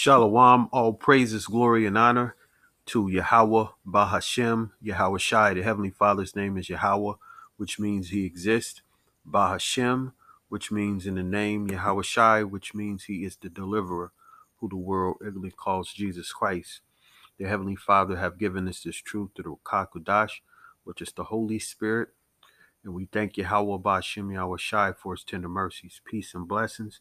Shalom, all praises, glory, and honor to Yahweh Bahashem, Yahweh Shai. The Heavenly Father's name is Yahweh, which means he exists. Bahashem, which means in the name Yahweh Shai, which means he is the deliverer, who the world regularly calls Jesus Christ. The Heavenly Father have given us this truth through the Kakudash, which is the Holy Spirit. And we thank Yahweh Bahashem, Yahweh Shai for his tender mercies, peace, and blessings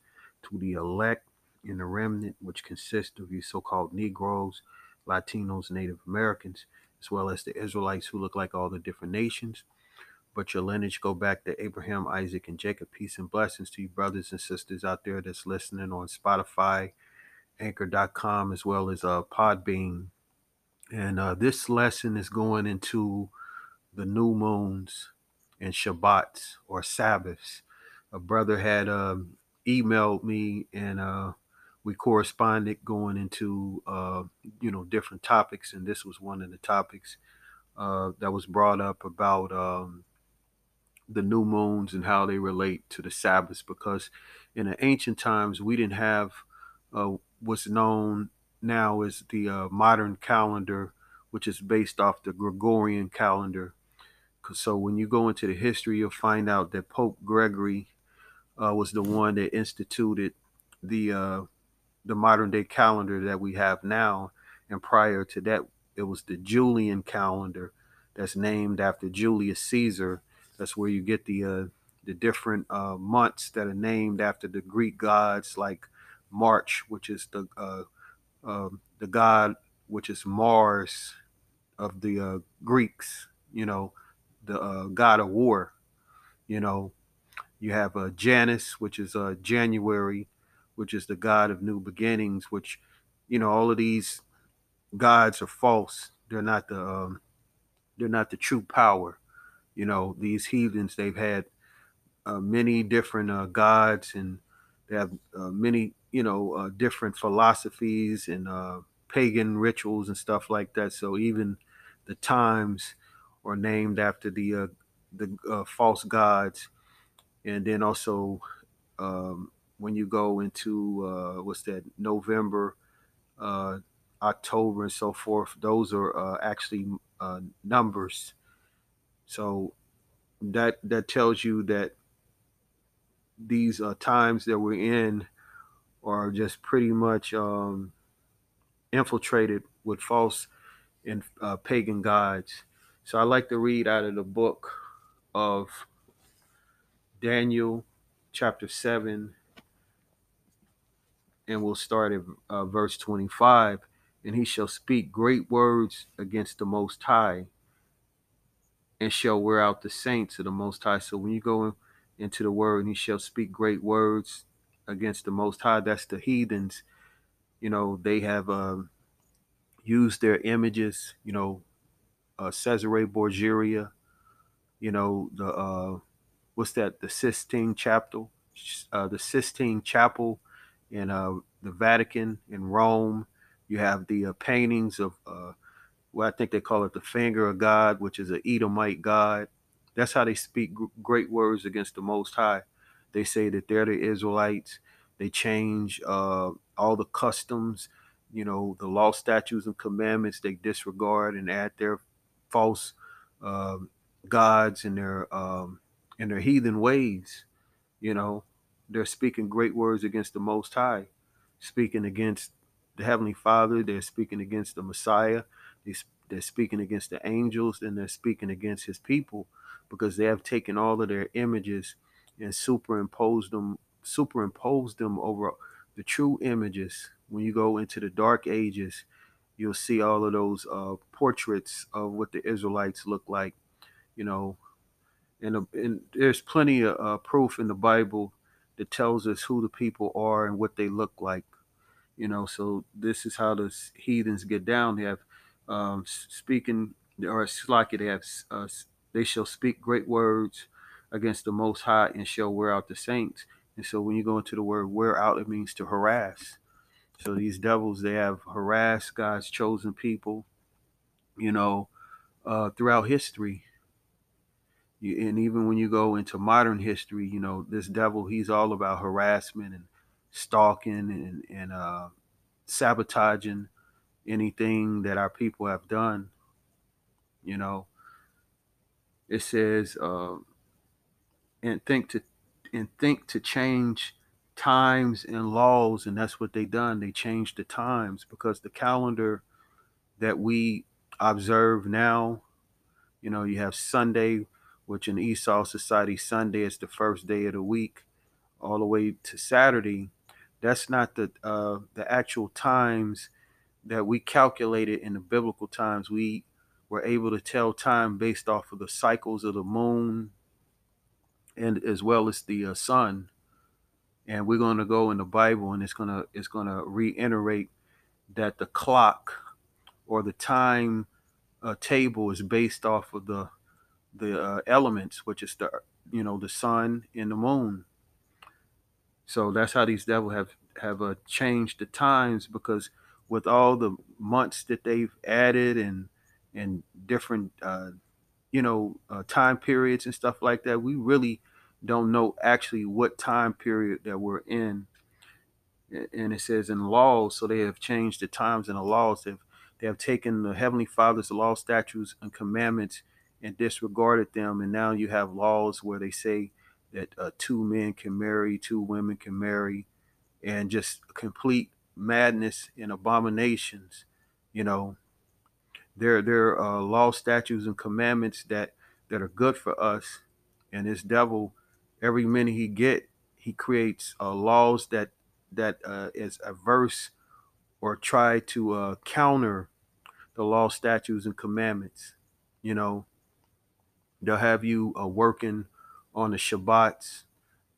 to the elect in the remnant, which consists of these so called Negroes, Latinos, Native Americans, as well as the Israelites who look like all the different nations. But your lineage go back to Abraham, Isaac, and Jacob. Peace and blessings to you, brothers and sisters out there that's listening on Spotify, Anchor.com, as well as uh, Podbean. And uh, this lesson is going into the new moons and Shabbats or Sabbaths. A brother had um, emailed me and uh, we corresponded going into uh, you know different topics, and this was one of the topics uh, that was brought up about um, the new moons and how they relate to the Sabbaths. Because in the ancient times, we didn't have uh, what's known now as the uh, modern calendar, which is based off the Gregorian calendar. So when you go into the history, you'll find out that Pope Gregory uh, was the one that instituted the uh, the modern day calendar that we have now. And prior to that, it was the Julian calendar that's named after Julius Caesar. That's where you get the uh, the different uh, months that are named after the Greek gods, like March, which is the uh, um, the god which is Mars of the uh, Greeks. You know, the uh, god of war. You know, you have uh, Janus, which is uh, January, which is the God of new beginnings, which, you know, all of these gods are false. They're not the um, they're not the true power. You know, these heathens they've had uh, many different uh, gods and they have uh, many you know uh, different philosophies and uh, pagan rituals and stuff like that. So even the times are named after the uh, the false gods, and then also um, when you go into uh, what's that November, uh, October, and so forth. Those are uh, actually uh, numbers. So that that tells you that these uh, times that we're in are just pretty much um, infiltrated with false and pagan gods. So I like to read out of the book of Daniel, chapter seven and we'll start at uh, verse 25. And he shall speak great words against the Most High and shall wear out the saints of the Most High. So when you go into the word, and he shall speak great words against the Most High, that's the heathens. You know, they have um, used their images, you know, uh, Cesare Borgia, you know, the, uh, what's that, the Sistine Chapel, uh, the Sistine Chapel in uh, the Vatican in Rome. You have the uh, paintings of, uh, well, I think they call it the finger of God, which is an Edomite God. That's how they speak great words against the Most High. They say that they're the Israelites. They change uh, all the customs, you know, the law, statutes, and commandments. They disregard and add their false uh, gods and their um, and their heathen ways. You know, they're speaking great words against the Most High, speaking against the Heavenly Father. They're speaking against the Messiah. They're speaking against the angels, and they're speaking against His people because they have taken all of their images and superimposed them, superimposed them over the true images when you go into the dark ages, you'll see all of those uh, portraits of what the Israelites look like, you know, and, uh, and there's plenty of uh, proof in the Bible that tells us who the people are and what they look like, you know. So this is how the heathens get down. They have um, speaking, or like they have, uh, they shall speak great words against the Most High and shall wear out the saints. And so when you go into the word wear out, it means to harass. So these devils, they have harassed God's chosen people, you know, uh, throughout history. You, and even when you go into modern history, you know, this devil, he's all about harassment and stalking and, and uh, sabotaging anything that our people have done. You know, it says, uh, and think to and think to change times and laws and that's what they done they changed the times because the calendar that we observe now you know you have sunday which in esau society sunday is the first day of the week all the way to saturday that's not the uh, the actual times that we calculated in the biblical times. We were able to tell time based off of the cycles of the moon and as well as the uh, sun. And we're going to go in the bible and it's going to it's to reiterate that the clock or the time uh, table is based off of the the uh, elements which is the you know the sun and the moon so that's how these devils have have uh, changed the times because with all the months that they've added and and different uh, you know uh, time periods and stuff like that we really don't know actually what time period that we're in. And it says in laws, so they have changed the times and the laws. They've they have taken the Heavenly Father's law, statutes, and commandments and disregarded them. And now you have laws where they say that uh, two men can marry, two women can marry, and just complete madness and abominations. You know, there there are uh, law, statutes, and commandments that that are good for us, and this devil every minute he get, he creates uh, laws that that uh, is averse or try to uh, counter the law, statutes, and commandments. You know, they'll have you uh, working on the Shabbats.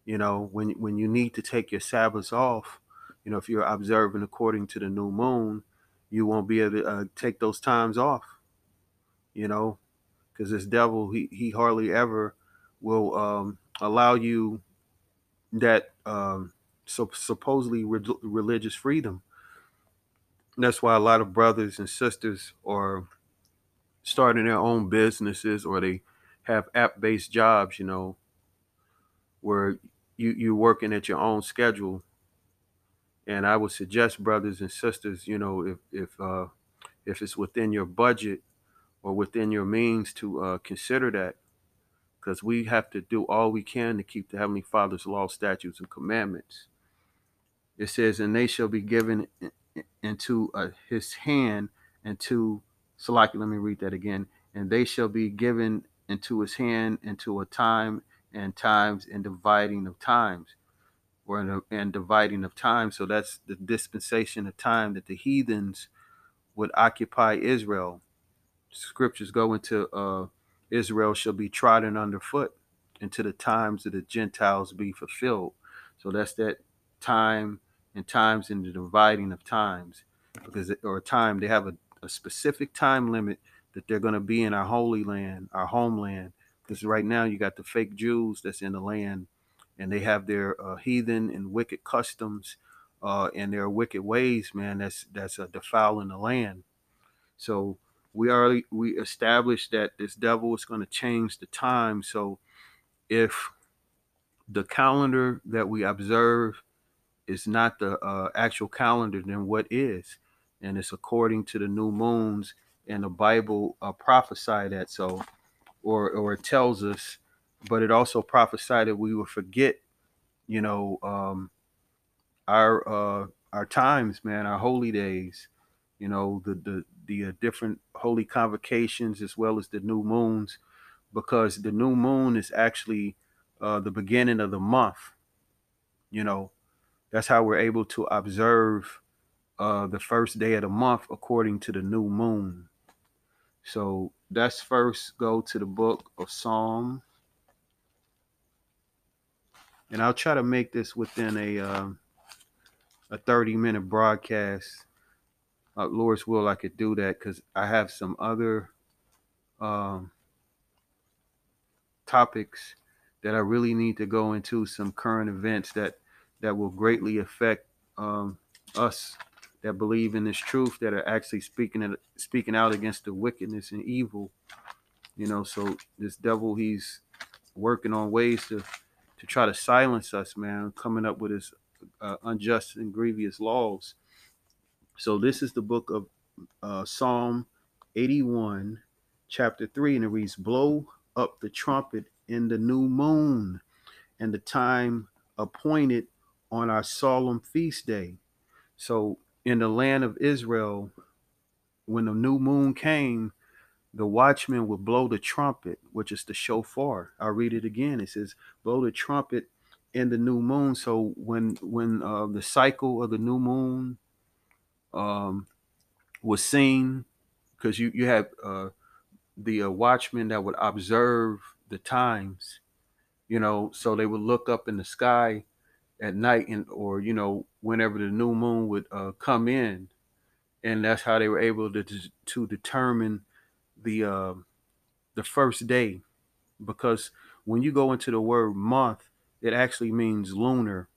You know, when when you need to take your Sabbaths off. You know, if you're observing according to the new moon, you won't be able to uh, take those times off. You know, because this devil, he he hardly ever will um, allow you that um, so supposedly re- religious freedom. that's why a lot of brothers and sisters are starting their own businesses or they have app-based jobs, you know, where you you working at your own schedule. And I would suggest brothers and sisters, you know, if if uh, if it's within your budget or within your means to uh, consider that because we have to do all we can to keep the Heavenly Father's law, statutes, and commandments. It says, and they shall be given into uh, his hand and to, so like, let me read that again. And they shall be given into his hand into a time and times and dividing of times or in a, and dividing of time. So that's the dispensation of time that the heathens would occupy Israel. Scriptures go into uh, Israel shall be trodden underfoot until the times of the Gentiles be fulfilled. So that's that time and times in the dividing of times, because or a time they have a, a specific time limit that they're going to be in our holy land, our homeland. Because right now you got the fake Jews that's in the land, and they have their uh, heathen and wicked customs uh, and their wicked ways, man. That's that's uh, defiling the land. So we already we established that this devil is going to change the time so if the calendar that we observe is not the uh, actual calendar then what is and it's according to the new moons and the bible uh, prophesy that so or or it tells us but it also prophesied that we will forget you know um our uh our times man our holy days you know the the the uh, different holy convocations as well as the new moons because the new moon is actually uh, the beginning of the month you know that's how we're able to observe uh, the first day of the month according to the new moon. So let's first go to the book of Psalm. And I'll try to make this within a uh, a 30 minute broadcast. Uh, Lord's will, I could do that because I have some other um, topics that I really need to go into, some current events that that will greatly affect um, us that believe in this truth that are actually speaking it, speaking out against the wickedness and evil. You know, so this devil, he's working on ways to to try to silence us, man, coming up with his uh, unjust and grievous laws. So this is the book of uh, Psalm 81, chapter 3, and it reads, Blow up the trumpet in the new moon and the time appointed on our solemn feast day. So in the land of Israel, when the new moon came, the watchman would blow the trumpet, which is the shofar. I'll read it again. It says, blow the trumpet in the new moon. So when when uh, the cycle of the new moon um, was seen, because you you have uh, the uh, watchmen that would observe the times, you know, so they would look up in the sky at night and or you know whenever the new moon would uh, come in, and that's how they were able to to determine the uh, the first day, because when you go into the word month, it actually means lunar.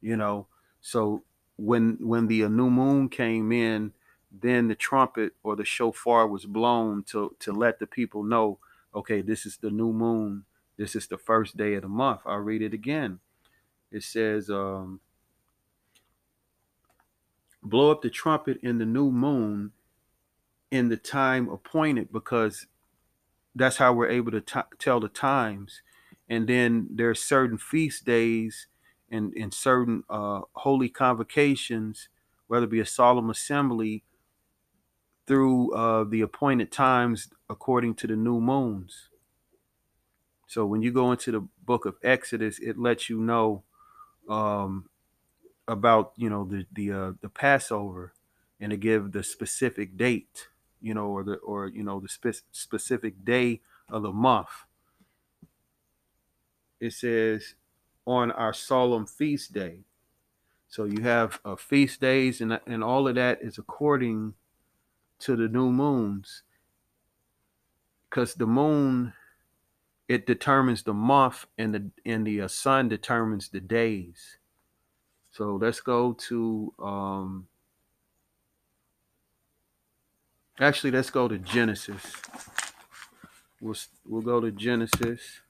You know, so when when the uh, new moon came in, then the trumpet or the shofar was blown to to let the people know, okay, this is the new moon. This is the first day of the month. I'll read it again. It says, um, blow up the trumpet in the new moon in the time appointed because that's how we're able to t- tell the times. And then there are certain feast days and, and certain uh, holy convocations whether it be a solemn assembly through uh, the appointed times according to the new moons. So when you go into the book of exodus it lets you know um, about you know the the uh, the passover and to give the specific date you know, or the or you know the spe- specific day of the month. It says on our solemn feast day. So you have uh, feast days, and and all of that is according to the new moons, because the moon it determines the month, and the and the uh, sun determines the days. So let's go to um, Actually, let's go to Genesis. We'll we'll go to Genesis,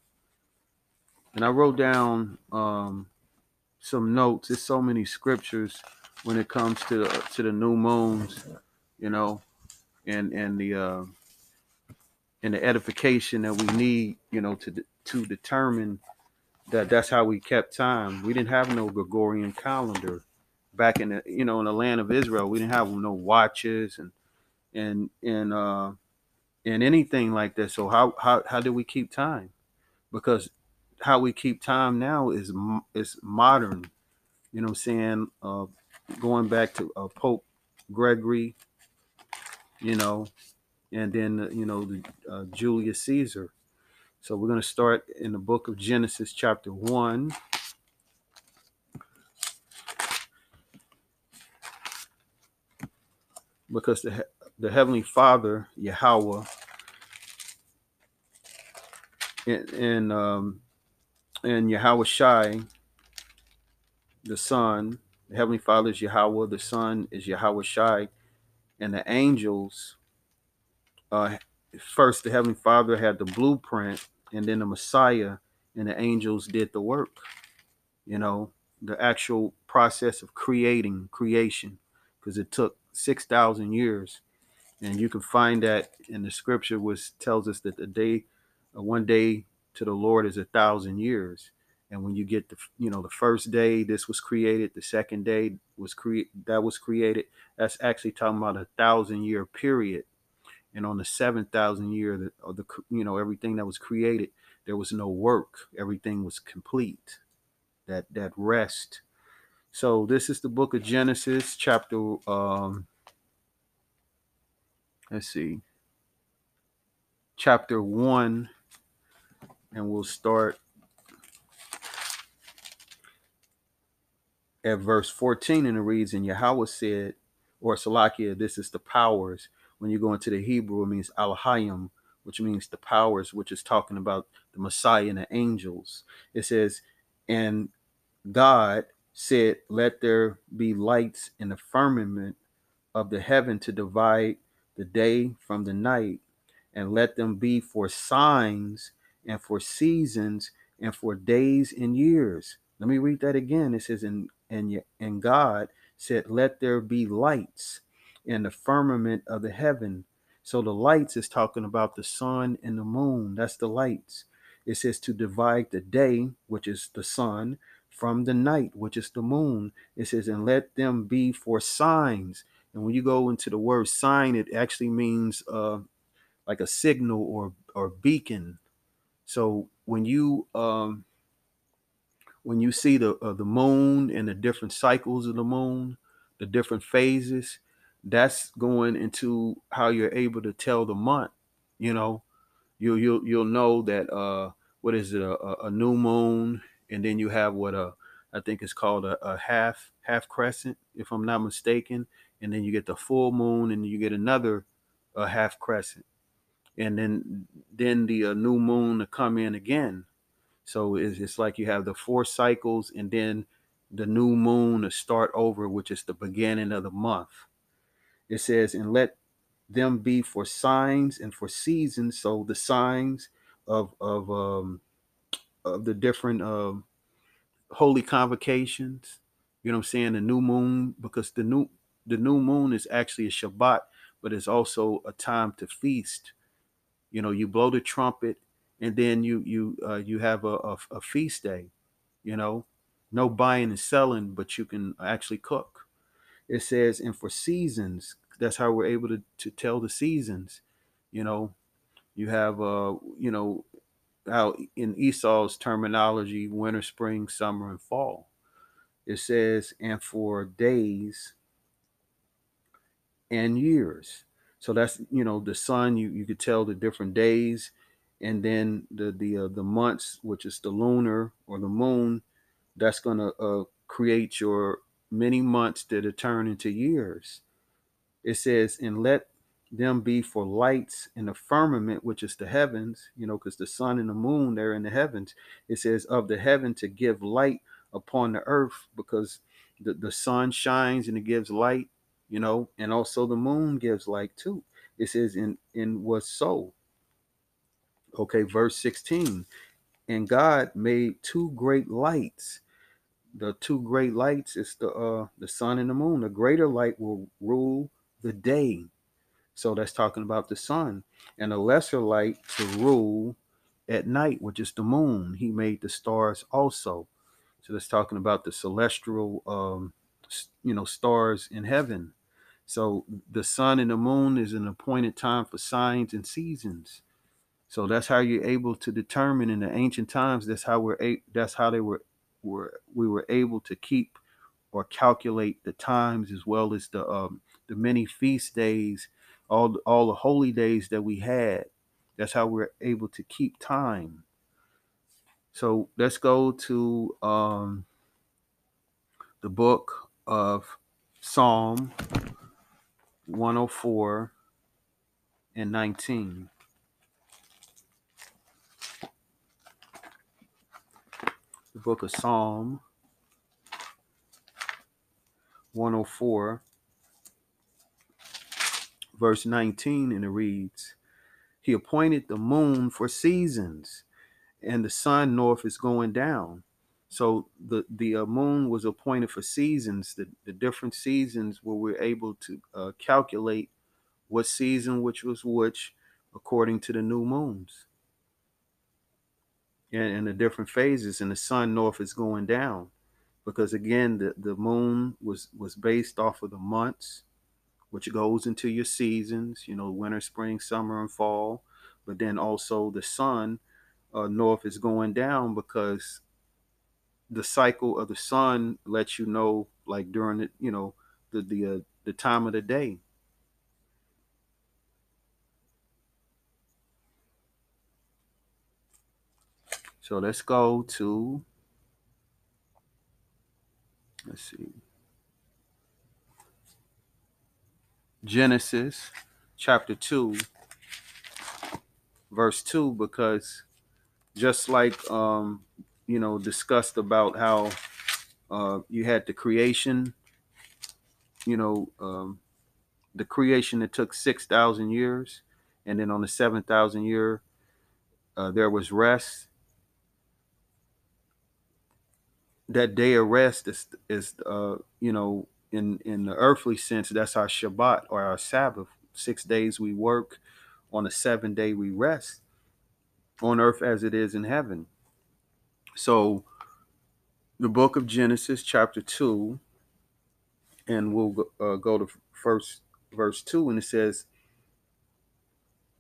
and I wrote down um, some notes. There's so many scriptures when it comes to to the new moons, you know, and and the uh, and the edification that we need, you know, to to determine that that's how we kept time. We didn't have no Gregorian calendar back in the you know in the land of Israel. We didn't have no watches and and and uh and anything like that. So how how how do we keep time? Because how we keep time now is is modern. You know what I'm saying? Uh, going back to uh, Pope Gregory, you know, and then uh, you know the uh, Julius Caesar. So we're going to start in the book of Genesis, chapter one. Because the the Heavenly Father, Yahweh, and, and, um, and Yahweh Shai, the Son, the Heavenly Father is Yahweh, the Son is Yahweh Shai, and the angels, uh, first the Heavenly Father had the blueprint, and then the Messiah and the angels did the work. You know, the actual process of creating creation, because it took 6,000 years and you can find that in the scripture which tells us that the day uh, one day to the lord is a thousand years and when you get the you know the first day this was created the second day was created that was created that's actually talking about a thousand year period and on the seven thousand year of the you know everything that was created there was no work. Everything was complete. That that rest. So this is the book of Genesis, chapter um let's see, chapter one, and we'll start at verse 14 and it reads, and Yahweh said, or Salakia, this is the powers. When you go into the Hebrew, it means Alahayim, which means the powers, which is talking about the Messiah and the angels. It says, and God said, Let there be lights in the firmament of the heaven to divide the day from the night, and let them be for signs and for seasons and for days and years. Let me read that again. It says, And and, and God said, Let there be lights in the firmament of the heaven. So the lights is talking about the sun and the moon. That's the lights. It says to divide the day, which is the sun, from the night, which is the moon. It says, and let them be for signs. And when you go into the word sign, it actually means uh, like a signal or or beacon. So when you um, when you see the uh, the moon and the different cycles of the moon, the different phases, that's going into how you're able to tell the month. You know, you you'll you'll know that uh, what is it a, a new moon, and then you have what a I think it's called a, a half half crescent, if I'm not mistaken, and then you get the full moon, and you get another a half crescent, and then then the uh, new moon to come in again so it's, it's like you have the four cycles and then the new moon to start over, which is the beginning of the month. It says, and let them be for signs and for seasons. So the signs of of um, of the different um, holy convocations. You know what I'm saying? The new moon, because the new the new moon is actually a Shabbat, but it's also a time to feast. You know, you blow the trumpet and then you you uh, you have a, a, a feast day you know no buying and selling but you can actually cook it says and for seasons that's how we're able to, to tell the seasons. You know you have uh you know how in esau's terminology winter spring summer and fall it says and for days and years. So that's you know the sun you, you could tell the different days. And then the the uh, the months, which is the lunar or the moon, that's to uh, create your many months that are turn into years. It says, and let them be for lights in the firmament, which is the heavens, you know, because the sun and the moon, they're in the heavens. It says, of the heaven to give light upon the earth, because the, the sun shines and it gives light, you know, and also the moon gives light too. It says, in, in was so. Okay, verse 16. And God made two great lights. The two great lights is the uh the sun and the moon. The greater light will rule the day. So that's talking about the sun. And the lesser light to rule at night, which is the moon. He made the stars also. So that's talking about the celestial um you know stars in heaven. So the sun and the moon is an appointed time for signs and seasons. So that's how you're able to determine in the ancient times. That's how we're a, that's how they were were we were able to keep or calculate the times as well as the um, the many feast days, all all the holy days that we had. That's how we're able to keep time. So let's go to um, the book of Psalm 104 and 19. the book of Psalm 104, verse 19, and it reads, He appointed the moon for seasons, and the sun north is going down. So the the uh, moon was appointed for seasons, the, the different seasons where we're able to uh, calculate what season which was which according to the new moons. And, and the different phases and the sun north is going down. Because again the, the moon was was based off of the months which goes into your seasons you know winter spring summer and fall. But then also the sun uh, north is going down because the cycle of the sun lets you know like during the you know the the uh, the time of the day. So let's go to let's see genesis chapter 2 verse 2 because just like um you know discussed about how uh you had the creation you know um the creation that took 6000 years and then on the 7000 year uh, there was rest. That day of rest is is uh you know in in the earthly sense that's our shabbat or our sabbath. Six days we work on the seventh day we rest on earth as it is in heaven. So the book of genesis chapter 2 and we'll go, uh, go to first verse 2 and it says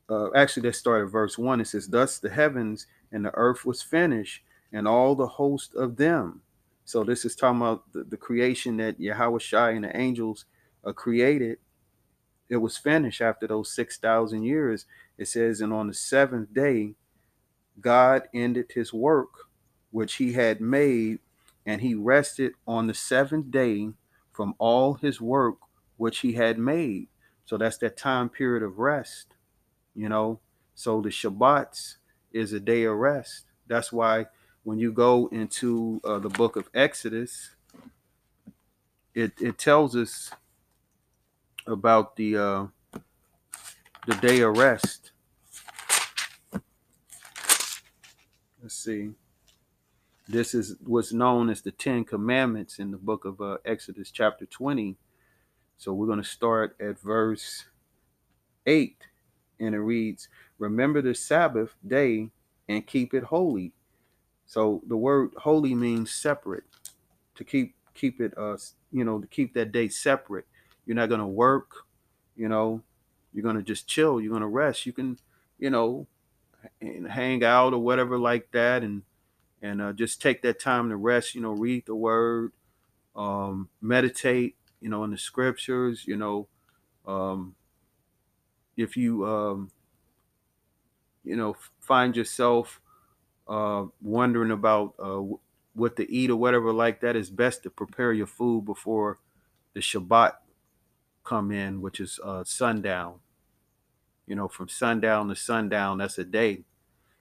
uh, actually let's start at verse 1 it says thus the heavens and the earth was finished and all the host of them so this is talking about the, the creation that Yahweh Shai and the angels uh, created. It was finished after those 6,000 years. It says, and on the seventh day, God ended his work which he had made, and he rested on the seventh day from all his work which he had made. So that's that time period of rest, you know. So the Shabbats is a day of rest. That's why when you go into uh, the book of Exodus, it, it tells us about the uh, the day of rest. Let's see. This is what's known as the Ten Commandments in the book of uh, Exodus, chapter 20. So we're going to start at verse 8, and it reads Remember the Sabbath day and keep it holy. So the word holy means separate. To keep keep it uh you know to keep that day separate. You're not gonna work, you know. You're gonna just chill. You're gonna rest. You can, you know, and hang out or whatever like that, and and uh, just take that time to rest. You know, read the word, um, meditate. You know, in the scriptures. You know, um, if you um, you know find yourself uh, wondering about uh, what to eat or whatever like that, it's best to prepare your food before the Shabbat come in, which is uh, sundown. You know, from sundown to sundown, that's a day.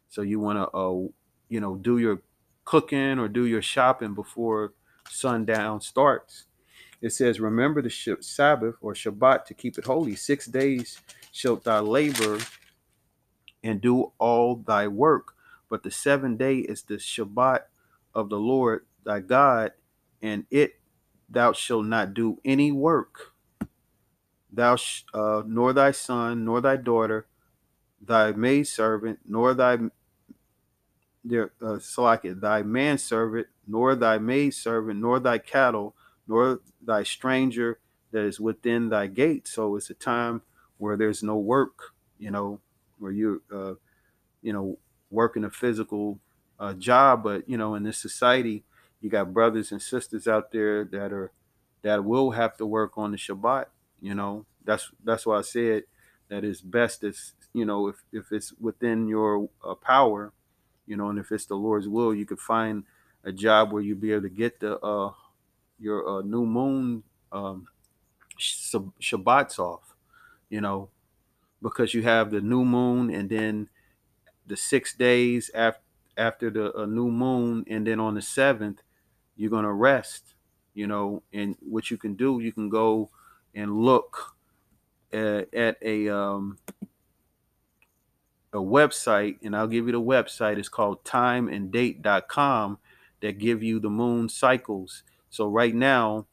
So you want to, uh, you know, do your cooking or do your shopping before sundown starts. It says, "Remember the Sabbath or Shabbat to keep it holy. Six days shalt thou labor and do all thy work." But the seventh day is the Shabbat of the Lord thy God, and it thou shalt not do any work, thou sh- uh, nor thy son, nor thy daughter, thy maidservant, nor thy there uh, thy manservant, nor thy maidservant, nor thy cattle, nor thy stranger that is within thy gate. So it's a time where there's no work, you know, where you, uh, you know, working a physical uh, job, but you know, in this society, you got brothers and sisters out there that are that will have to work on the Shabbat. You know, that's that's why I said that it's best as you know if if it's within your uh, power, you know, and if it's the Lord's will, you could find a job where you'd be able to get the uh, your uh, new moon um, Shabbats off. You know, because you have the new moon and then the six days after after the uh, new moon, and then on the seventh, you're gonna rest. You know, and what you can do, you can go and look at, at a um, a website, and I'll give you the website. It's called timeanddate.com that give you the moon cycles. So right now,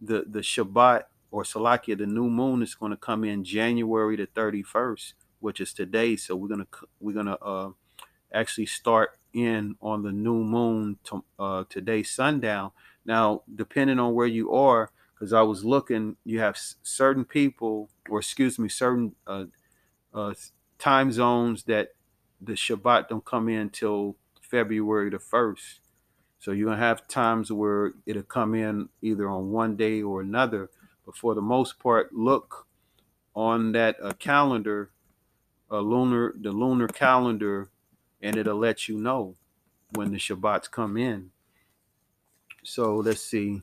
the the Shabbat or Salakia, the new moon is going to come in January the 31st which is today. So we're gonna we're gonna uh, actually start in on the new moon to, uh, today sundown. Now, depending on where you are, because I was looking, you have certain people, or excuse me, certain uh, uh, time zones that the Shabbat don't come in till February the first. So you're gonna have times where it'll come in either on one day or another. But for the most part, look on that uh, calendar, uh, lunar the lunar calendar, and it'll let you know when the Shabbats come in. So let's see.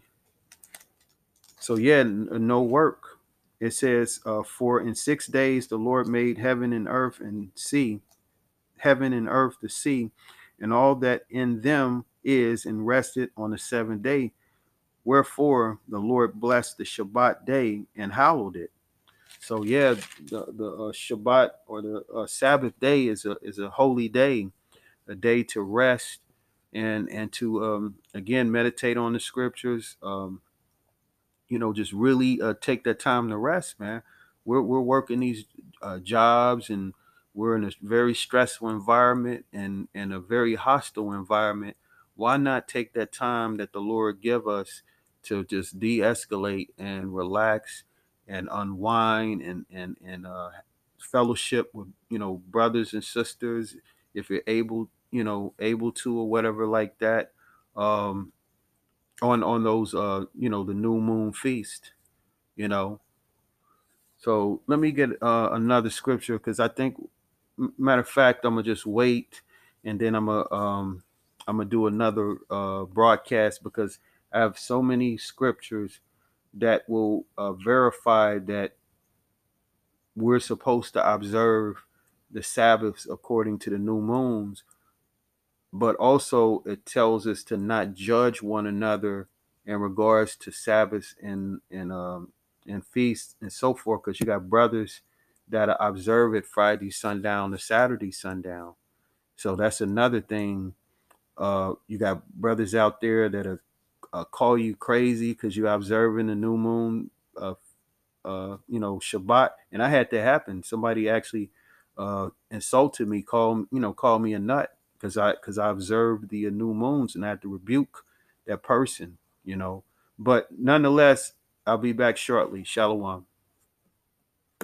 So yeah, n- no work. It says, uh, "For in six days the Lord made heaven and earth and sea, heaven and earth, the sea, and all that in them is, and rested on the seventh day. Wherefore the Lord blessed the Shabbat day and hallowed it." So yeah, the the uh, Shabbat or the uh, Sabbath day is a is a holy day, a day to rest and and to um, again meditate on the scriptures. Um, you know, just really uh, take that time to rest, man. We're we're working these uh, jobs and we're in a very stressful environment and and a very hostile environment. Why not take that time that the Lord give us to just de-escalate and relax and unwind and and and uh, fellowship with you know brothers and sisters if you're able you know able to or whatever like that. Um, on on those uh you know the new moon feast you know so let me get uh another scripture because i think matter of fact i'm gonna just wait and then i'm gonna um i'm gonna do another uh broadcast because i have so many scriptures that will uh, verify that we're supposed to observe the sabbaths according to the new moons but also it tells us to not judge one another in regards to Sabbaths and and um and feasts and so forth, because you got brothers that observe it Friday sundown to Saturday sundown. So that's another thing. Uh, you got brothers out there that are, uh, call you crazy because you're observing the new moon, uh, uh, you know, Shabbat, and I had that happen. Somebody actually uh, insulted me, called you know, called me a nut because I because I observed the new moons and I had to rebuke that person, you know. But nonetheless, I'll be back shortly. Shalom.